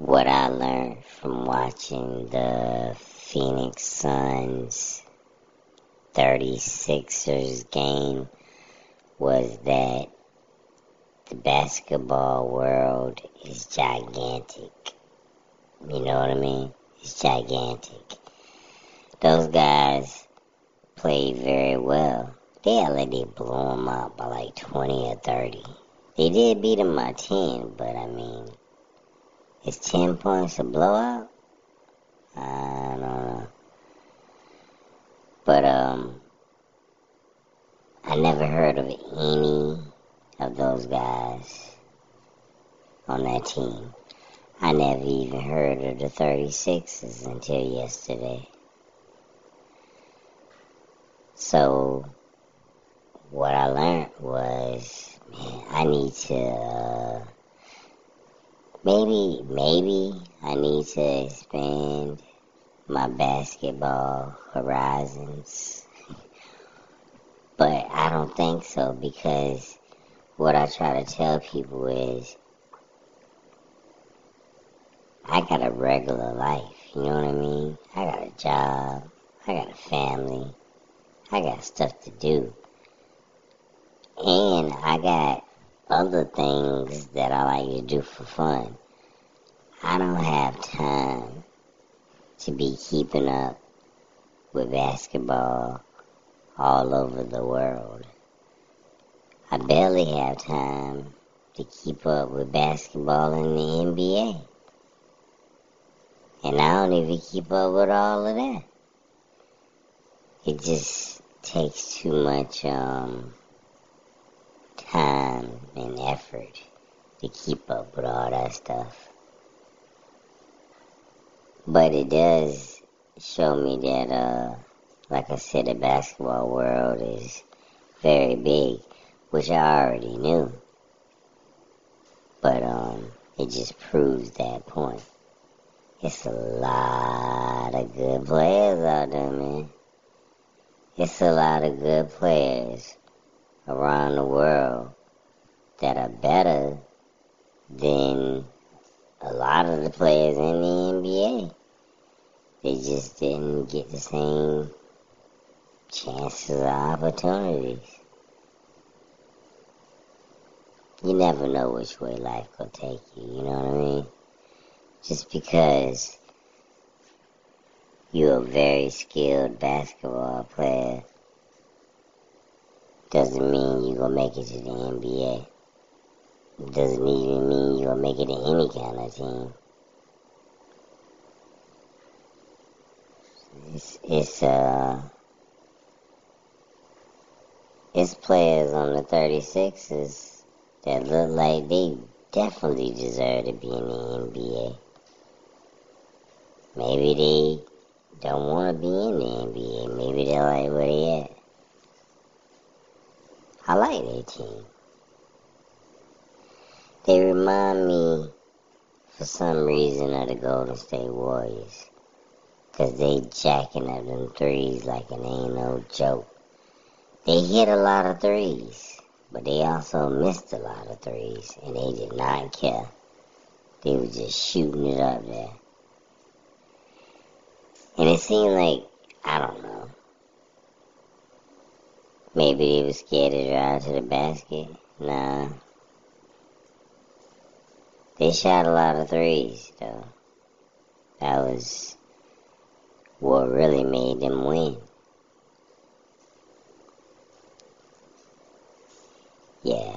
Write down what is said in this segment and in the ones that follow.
what I learned from watching the Phoenix Suns 36ers game was that the basketball world is gigantic. You know what I mean? It's gigantic. Those guys played very well. They like blew them out by like 20 or 30. They did beat them by 10, but I mean, is 10 points a blowout? I don't know. But, um, I never heard of any of those guys on that team. I never even heard of the 36ers until yesterday. So, what I learned was, man, I need to, uh, maybe, maybe I need to expand my basketball horizons. But I don't think so because what I try to tell people is I got a regular life, you know what I mean? I got a job, I got a family, I got stuff to do. And I got other things that I like to do for fun. I don't have time to be keeping up with basketball all over the world. I barely have time to keep up with basketball in the NBA. And I don't even keep up with all of that. It just takes too much um, time and effort to keep up with all that stuff. But it does show me that, uh, like I said, the basketball world is very big, which I already knew. But um, it just proves that point. It's a lot of good players out there, man. It's a lot of good players around the world that are better than a lot of the players in the NBA. They just didn't get the same chances or opportunities. You never know which way life will take you, you know what I mean? Just because you're a very skilled basketball player doesn't mean you're gonna make it to the NBA. Doesn't even mean you're gonna make it to any kind of team. It's, it's uh it's players on the 36ers that look like they definitely deserve to be in the NBA. Maybe they don't want to be in the NBA. Maybe they like where they at. I like their team. They remind me, for some reason, of the Golden State Warriors. Cause they jacking up them threes like it ain't no joke. They hit a lot of threes, but they also missed a lot of threes, and they did not care. They were just shooting it up there. And it seemed like, I don't know, maybe they were scared to drive to the basket. Nah. They shot a lot of threes, though. That was what really made them win. Yeah.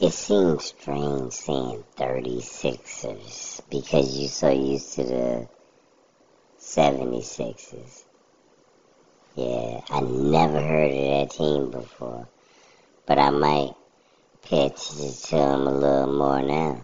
It seems strange saying 36ers because you're so used to the 76ers. Yeah, I never heard of that team before, but I might pay attention to them a little more now.